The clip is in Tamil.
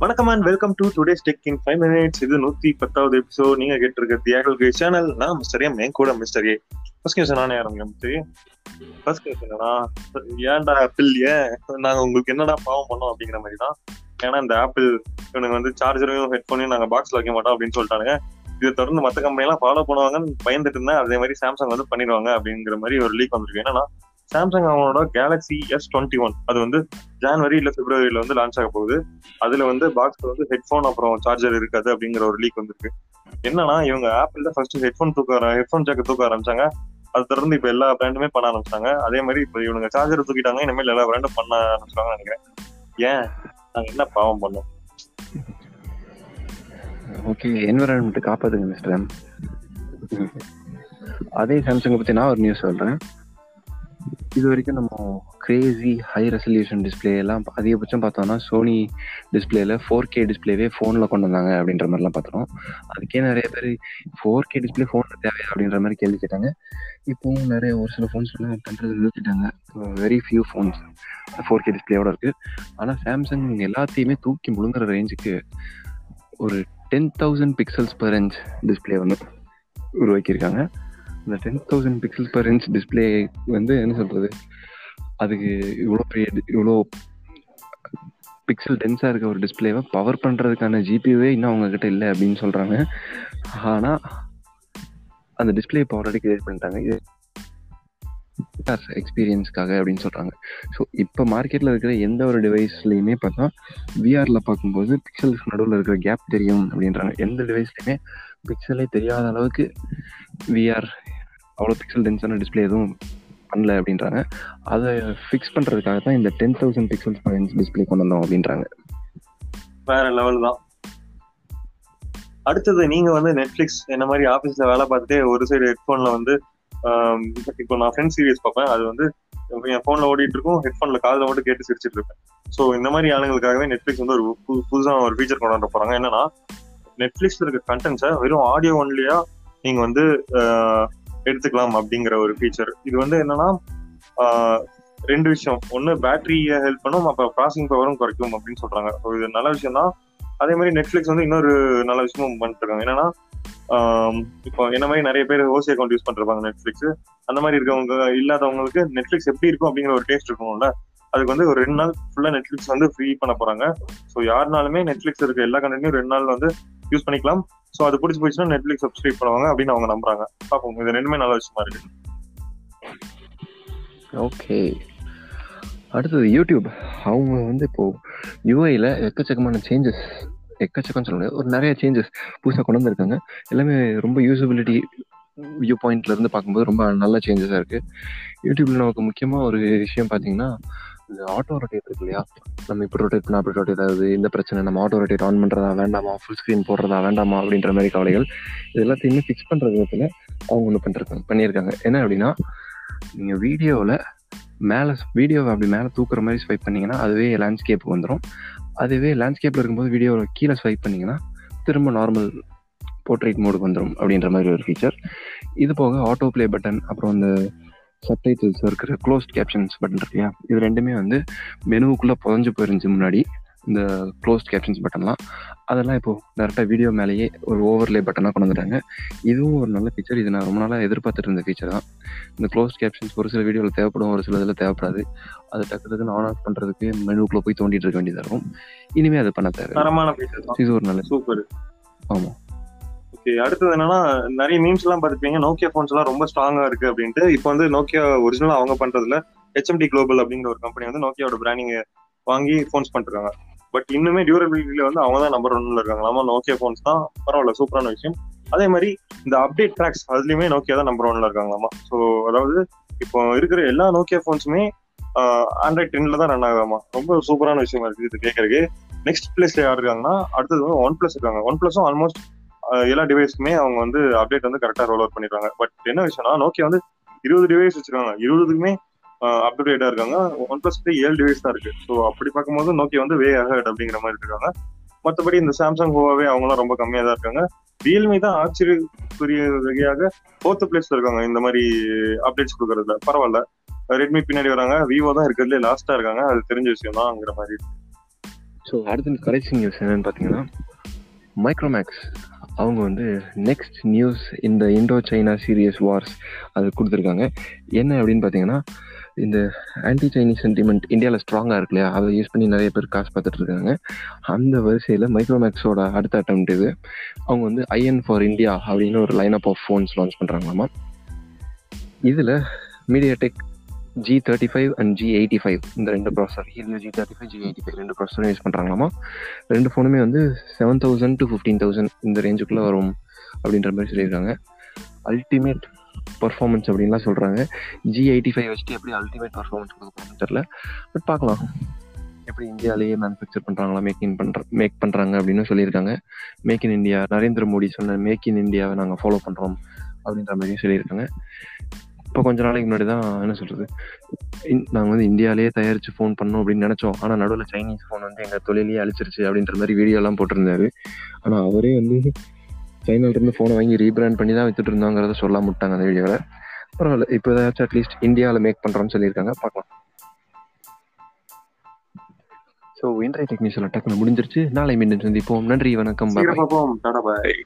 வணக்கம் and welcome to today's tech in five minutes இது நூத்தி பத்தாவது எபிசோட் நீங்க கேட்டிருக்க தியாகல் கே. சேனல் நான் மிஸ்டர் எம் என் கூட மிஸ்டர் ஏ ஃபர்ஸ்ட் கொஸ்டின் நானே ஆரம்பிக்கிறேன் மிஸ்டர் ஏ ஃபர்ஸ்ட் கொஸ்டின் என்னன்னா ஏன்டா ஆப்பிள் ஏன் நாங்க உங்களுக்கு என்னடா பாவம் பண்ணோம் அப்படிங்கிற மாதிரி தான் ஏன்னா இந்த ஆப்பிள் இவனுக்கு வந்து சார்ஜரையும் ஹெட்ஃபோனையும் நாங்க பாக்ஸ்ல வைக்க மாட்டோம் அப்படின்னு சொல்லிட்டானுங்க. இதை தொடர்ந்து மற்ற கம்பெனிலாம் ஃபாலோ பண்ணுவாங்கன்னு பயந்துட்டு இருந்தேன். அதே மாதிரி சாம்சங் வந்து பண்ணிடுவாங்க அப்படிங்கிற மாதிரி ஒரு லீக் வந்திருக்கு. என்னன்னா சாம்சங் அவனோட கேலக்ஸி எஸ் டுவெண்ட்டி ஒன் அது வந்து ஜான்வரி இல்ல பிப்ரவரியில வந்து லான்ச் ஆக போகுது. அதுல வந்து பாக்ஸ்ல வந்து ஹெட்ஃபோன் அப்புறம் சார்ஜர் இருக்காது அப்படிங்கிற ஒரு லீக் வந்திருக்கு. என்னன்னா இவங்க ஆப்பிள் தான் ஃபர்ஸ்ட் ஹெட்ஃபோன் தூக்க ஹெட்ஃபோன் ஜாக்க தூக்க ஆரம்பிச்சாங்க. அது தொடர்ந்து இப்ப எல்லா பிராண்டுமே பண்ண ஆரம்பிச்சாங்க அதே மாதிரி இப்ப இவங்க சார்ஜர் தூக்கிட்டாங்க. இனிமேல் எல்லா பிராண்டும் பண்ண ஆரம்பிச்சாங்கன்னு நினைக்கிறேன். ஏன்? நாங்க என்ன பாவம் பண்ணோம்? ஓகே என்விரான்மெண்ட் காப்பாத்துங்க மிஸ்டர் அதே சாம்சங்கை பத்தி நான் ஒரு நியூஸ் சொல்றேன். இது வரைக்கும் நம்ம கிரேசி ஹை ரெசல்யூஷன் டிஸ்பிளே எல்லாம் அதிகபட்சம் பார்த்தோம்னா சோனி டிஸ்பிளேல ஃபோர் கே டிஸ்பிளேவே ஃபோனில் கொண்டு வந்தாங்க அப்படின்ற மாதிரிலாம் பார்த்தோம் அதுக்கே நிறைய பேர் ஃபோர் கே டிஸ்பிளே ஃபோனில் தேவையா அப்படின்ற மாதிரி கேள்வி கேட்டாங்க. இப்போவும் நிறைய ஒரு சில ஃபோன்ஸ்லாம் பண்ணுறது நிறுத்திட்டாங்க very few phones four K டிஸ்பிளேயோட இருக்குது ஆனால் சாம்சங் எல்லாத்தையுமே தூக்கி முழுங்குற ரேஞ்சுக்கு ஒரு ten thousand pixels per inch display வந்து உருவாக்கியிருக்காங்க. இந்த ten thousand pixel per inch display வந்து என்ன சொல்றது? அதுக்கு இவ்வளோ பெரிய இவ்வளோ பிக்சல் டென்ஸாக இருக்க ஒரு டிஸ்பிளேவை பவர் பண்ணுறதுக்கான ஜிபியூவே இன்னும் அவங்கக்கிட்ட இல்லை அப்படின்னு சொல்கிறாங்க ஆனால் அந்த டிஸ்பிளே இப்போ ஆல்ரெடி கிரியேட் பண்ணிட்டாங்க. இது எக்ஸ்பீரியன்ஸ்க்காக அப்படின்னு சொல்கிறாங்க ஸோ இப்போ மார்க்கெட்டில் இருக்கிற எந்த ஒரு டிவைஸ்லையுமே பார்த்தா விஆரில் பார்க்கும்போது பிக்சல்ஸ் நடுவில் இருக்கிற கேப் தெரியும் அப்படின்றாங்க. எந்த டிவைஸ்லையுமே பிக்சலே தெரியாத அளவுக்கு விஆர் அவ்வளோ பிக்சல் டென்ஸான டிஸ்பிளே எதுவும் பண்ணல அப்படின்றாங்க. அதை ஃபிக்ஸ் பண்ணுறதுக்காக தான் இந்த ten thousand pixels per inch display கொண்டு வந்தோம் அப்படின்றாங்க. வேற லெவல் தான். அடுத்தது நீங்க வந்து நெட்ஃபிளிக்ஸ் என்ன மாதிரி ஆஃபீஸ்ல வேலை பார்த்துட்டு ஒரு சைடு ஹெட்ஃபோன்ல வந்து இப்போ நான் ஃப்ரெண்ட் சீரியஸ் பார்ப்பேன். அது வந்து என் ஃபோன்ல ஓடிட்டு இருக்கும். ஹெட்ஃபோன்ல காதில் மட்டும் கேட்டு சிரிச்சிட்டு இருப்பேன். ஸோ இந்த மாதிரி ஆளுங்களுக்காகவே நெட்ஃபிளிக்ஸ் வந்து ஒரு புதுசாக ஒரு ஃபீச்சர் கொண்டு வர போறாங்க. என்னன்னா நெட்ஃபிளிக்ஸ்ல இருக்க கண்டென்ட்ஸை வெறும் ஆடியோ ஒன்லியா நீங்க வந்து எடுத்துக்கலாம் அப்படிங்கிற ஒரு ஃபீச்சர் இது வந்து என்னன்னா ரெண்டு விஷயம். ஒன்று பேட்டரியை ஹெல்ப் பண்ணும் அப்போ ப்ராசிங் பவரும் குறைக்கும் அப்படின்னு சொல்றாங்க. ஸோ இது நல்ல விஷயம் தான் அதே மாதிரி நெட்ஃபிளிக்ஸ் வந்து இன்னொரு நல்ல விஷயமும் பண்ணிட்டு இருக்காங்க என்னன்னா இப்போ என்ன மாதிரி நிறைய பேர் ஓசி அக்கௌண்ட் யூஸ் பண்ணிருப்பாங்க நெட்ஃபிளிக்ஸ் அந்த மாதிரி இருக்கவங்க இல்லாதவங்களுக்கு நெட்ஃபிளிக்ஸ் எப்படி இருக்கும் அப்படிங்கிற ஒரு டேஸ்ட் இருக்கணும்ல அதுக்கு வந்து ஒரு ரெண்டு நாள் ஃபுல்லாக நெட்ஃபிளிக்ஸ் வந்து ஃப்ரீ பண்ண போறாங்க. ஸோ யாருனாலுமே நெட்ஃபிளிக்ஸ் இருக்க எல்லா கண்டென்ட்டையும் ரெண்டு நாள் வந்து யூஸ் பண்ணிக்கலாம். ஸோ அது பிடிச்சி போயிடுச்சுன்னா நெட்ஃபிளிக்ஸ் சப்ஸ்கிரைப் பண்ணுவாங்க அப்படின்னு அவங்க நம்புறாங்க. பார்ப்போம் இது ரெண்டுமே நல்ல விஷயமா இருக்கு. ஓகே அடுத்தது யூடியூப் அவங்க வந்து இப்போ யூஐல எக்கச்சக்கமான சேஞ்சஸ் எக்கச்சக்கம்னு சொல்ல முடியாது. ஒரு நிறைய சேஞ்சஸ் புதுசாக கொண்டு வந்திருக்காங்க. எல்லாமே ரொம்ப யூசபிலிட்டி வியூ பாயிண்ட்ல இருந்து பார்க்கும்போது ரொம்ப நல்ல சேஞ்சஸாக இருக்கு. யூடியூப்ல நமக்கு முக்கியமாக ஒரு விஷயம் பார்த்தீங்கன்னா இந்த ஆட்டோ ரொட்டேட் இருக்கு இல்லையா? நம்ம இப்படி ரொட்டேட் பண்ண அப்படி ரொட்டேட் ஆகுது. இந்த பிரச்சனை நம்ம ஆட்டோ ரொட்டேட் ஆன் பண்ணுறதா வேண்டாமா? ஃபுல் ஸ்க்ரீன் போடுறதா வேண்டாமா? அப்படின்ற மாதிரி கவலைகள். இது எல்லாத்தையுமே ஃபிக்ஸ் பண்ணுற விதத்தில் அவங்க ஒன்று பண்ணிருக்காங்க பண்ணியிருக்காங்க. என்ன அப்படின்னா நீங்கள் வீடியோவில் மேலே வீடியோவை அப்படி மேலே தூக்குற மாதிரி ஸ்வைப் பண்ணீங்கன்னா அதுவே லேண்ட்ஸ்கேப்புக்கு வந்துடும் அதுவே லேண்ட்ஸ்கேப்பில் இருக்கும்போது வீடியோவில் கீழே ஸ்வைப் பண்ணிங்கன்னா திரும்ப நார்மல் போர்ட்ரேட் மோடுக்கு வந்துடும் அப்படின்ற மாதிரி ஒரு ஃபீச்சர் இது போக ஆட்டோ ப்ளே பட்டன் அப்புறம் இந்த சப்டைட்டில்ஸ் இருக்கிற க்ளோஸ்ட் கேப்ஷன்ஸ் பட்டன் இருக்கு இல்லையா இது ரெண்டுமே வந்து மெனுவுக்குள்ளே புதஞ்சு போயிருந்துச்சு முன்னாடி. இந்த க்ளோஸ்ட் கேப்ஷன்ஸ் பட்டன்லாம் அதெல்லாம் இப்போ டேரெக்டாக வீடியோ மேலேயே ஒரு ஓவர்லே பட்டனாக கொண்டு வந்துட்டாங்க. இதுவும் ஒரு நல்ல ஃபீச்சர் இது நான் ரொம்ப நாளாக எதிர்பார்த்துட்டு இருந்த ஃபீச்சர் தான். இந்த க்ளோஸ்ட் கேப்ஷன்ஸ் ஒரு சில வீடியோவில் தேவைப்படும் ஒரு சில இதில் தேவைப்படாது. அது டக்கு டக்குன்னு ஆன் ஆஃப் பண்ணுறதுக்கு மெனுக்குள்ளே போய் தோண்டிட்டு இருக்க வேண்டியதாக இருக்கும். இனிமேல் அது பண்ண தேவை இது ஒரு நல்ல சூப்பர் ஆமாம் ஓகே. அடுத்தது என்னன்னா நிறைய மீம்ஸ் எல்லாம் பார்த்துப்பீங்க நோக்கியா ஃபோன்ஸ் எல்லாம் ரொம்ப ஸ்ட்ராங்கா இருக்கு அப்படின்ட்டு. இப்போ வந்து நோக்கியா ஒரிஜினலா அவங்க பண்றதுல ஹெச்எம்டி குளோபல் அப்படிங்கிற ஒரு கம்பெனி வந்து நோக்கியாவோட பிராண்டிங் வாங்கி ஃபோன்ஸ் பண்ணிருக்காங்க பட் இன்னுமே டியூரபிலிட்டியில வந்து அவங்க தான் நம்பர் ஒன்ல இருக்காங்க. நம்ம நோக்கியா ஃபோன்ஸ் தான் பரவாயில்ல சூப்பரான விஷயம். அதே மாதிரி இந்த அப்டேட் ட்ராக்ஸ் அதுலயுமே நோக்கியா தான் நம்பர் ஒன்ல இருக்காங்களாமா. ஸோ அதாவது இப்போ இருக்கிற எல்லா நோக்கியா ஃபோன்ஸுமே ஆண்ட்ராய்ட் டென்ல தான் ரன் ஆகாமா ரொம்ப சூப்பரான விஷயமா இருக்கு இது கேட்கறதுக்கு. நெக்ஸ்ட் பிளேஸ்ல யார் இருக்காங்கன்னா அடுத்தது வந்து ஒன் பிளஸ் இருக்காங்க. ஒன் பிளஸும் ஆல்மோஸ்ட் எல்லா டிவைஸ்க்குமே அவங்க வந்து அப்டேட் வந்து கரெக்டாக ரோல் அவுட் பண்ணிடுறாங்க. பட் என்ன விஷயம்னா நோக்கியா வந்து இருபது டிவைஸ் வச்சிருக்காங்க. இருபதுக்குமே அப்டேட்டா இருக்காங்க. ஒன் பிளஸ் ஏழு டிவைஸ் தான் இருக்கு. ஸோ அப்படி பார்க்கும்போது நோக்கியா வந்து வே அஹட் அப்படிங்கிற மாதிரி இருக்காங்க. மற்றபடி இந்த சாம்சங் ஹோவாவே அவங்களாம் ரொம்ப கம்மியாக தான் இருக்காங்க. ரியல்மி தான் ஆச்சரியக்குரிய வகையாக ஃபோர்த் பிளேஸ்ல இருக்காங்க. இந்த மாதிரி அப்டேட்ஸ் கொடுக்கறதுல. பரவாயில்ல. ரெட்மி பின்னாடி வராங்க. விவோ தான் இருக்கிறதுல லாஸ்டா இருக்காங்க. அது தெரிஞ்ச விஷயம் தான்ங்கிற மாதிரி ஸோ அடுத்து கடைசி நியூஸ் என்னன்னு பார்த்தீங்கன்னா மைக்ரோமேக்ஸ் அவங்க வந்து நெக்ஸ்ட் நியூஸ் இந்த இண்டோ சைனா சீரியஸ் வார்ஸ் அது கொடுத்துருக்காங்க. என்ன அப்படின்னு பார்த்தீங்கன்னா இந்த ஆன்டி சைனீஸ் சென்டிமெண்ட் இந்தியாவில் ஸ்ட்ராங்காக இருக்கு இல்லையா அதை யூஸ் பண்ணி நிறைய பேர் காசு பார்த்துட்டு இருக்காங்க. அந்த வரிசையில் மைக்ரோமேக்ஸோட அடுத்த அட்டம் இது. அவங்க வந்து ஐஎன் ஃபார் இந்தியா அப்படின்னு ஒரு line up of phones launch பண்ணுறாங்களாமா இதில் MediaTek G thirty five and G eighty five இந்த ரெண்டு processor Helio G thirty five G eighty five ரெண்டு ப்ராசரும் யூஸ் பண்ணுறாங்களாமா ரெண்டு ஃபோனுமே வந்து seven thousand to fifteen thousand இந்த ரேஞ்சுக்குள்ளே வரும் அப்படின்ற மாதிரி சொல்லியிருக்காங்க. அல்டிமேட் பர்ஃபார்மன்ஸ் அப்படின்லாம் சொல்கிறாங்க ஜி எயிட்டி ஃபைவ் வச்சுட்டு எப்படி அல்டிமேட் பர்ஃபார்மன்ஸ் கொடுக்க போகிறோம்னு தெரில பட் பார்க்கலாம். எப்படி இந்தியாவிலேயே மேனுஃபேக்சர் பண்ணுறாங்களா மேக் இன் பண்ணுற மேக் பண்ணுறாங்க அப்படின்னு சொல்லியிருக்காங்க. Make in India Narendra Modi சொன்ன மேக் இன் இந்தியாவை நாங்கள் ஃபாலோ பண்ணுறோம் அப்படின்ற மாதிரியும் சொல்லியிருக்காங்க. இப்போ கொஞ்ச நாளைக்கு முன்னாடி தான் என்ன சொல்கிறது நாங்கள் வந்து இந்தியாவிலேயே தயாரித்து ஃபோன் பண்ணோம் அப்படின்னு நினச்சோம். ஆனால் நடுவில் சைனீஸ் ஃபோன் வந்து எங்கள் தொழிலையே அழிச்சிருச்சு அப்படின்ற மாதிரி வீடியோலாம் போட்டிருந்தாரு. ஆனால் அவரே வந்து சைனாலேருந்து ஃபோனை வாங்கி ரீபிராண்ட் பண்ணி தான் வித்துட்டு இருந்தாங்கிறத சொல்ல முட்டாங்க அந்த வீடியோவில் பரவாயில்ல. இப்போ ஏதாச்சும் அட்லீஸ்ட் இந்தியாவில் மேக் பண்ணுறோன்னு சொல்லியிருக்காங்க. பார்க்கலாம். ஸோ இன்றைய டெக்னிக்ஸில் டக்குனு முடிஞ்சிருச்சு. நாளை மீண்டும் சந்திப்போம். நன்றி வணக்கம். பாய்.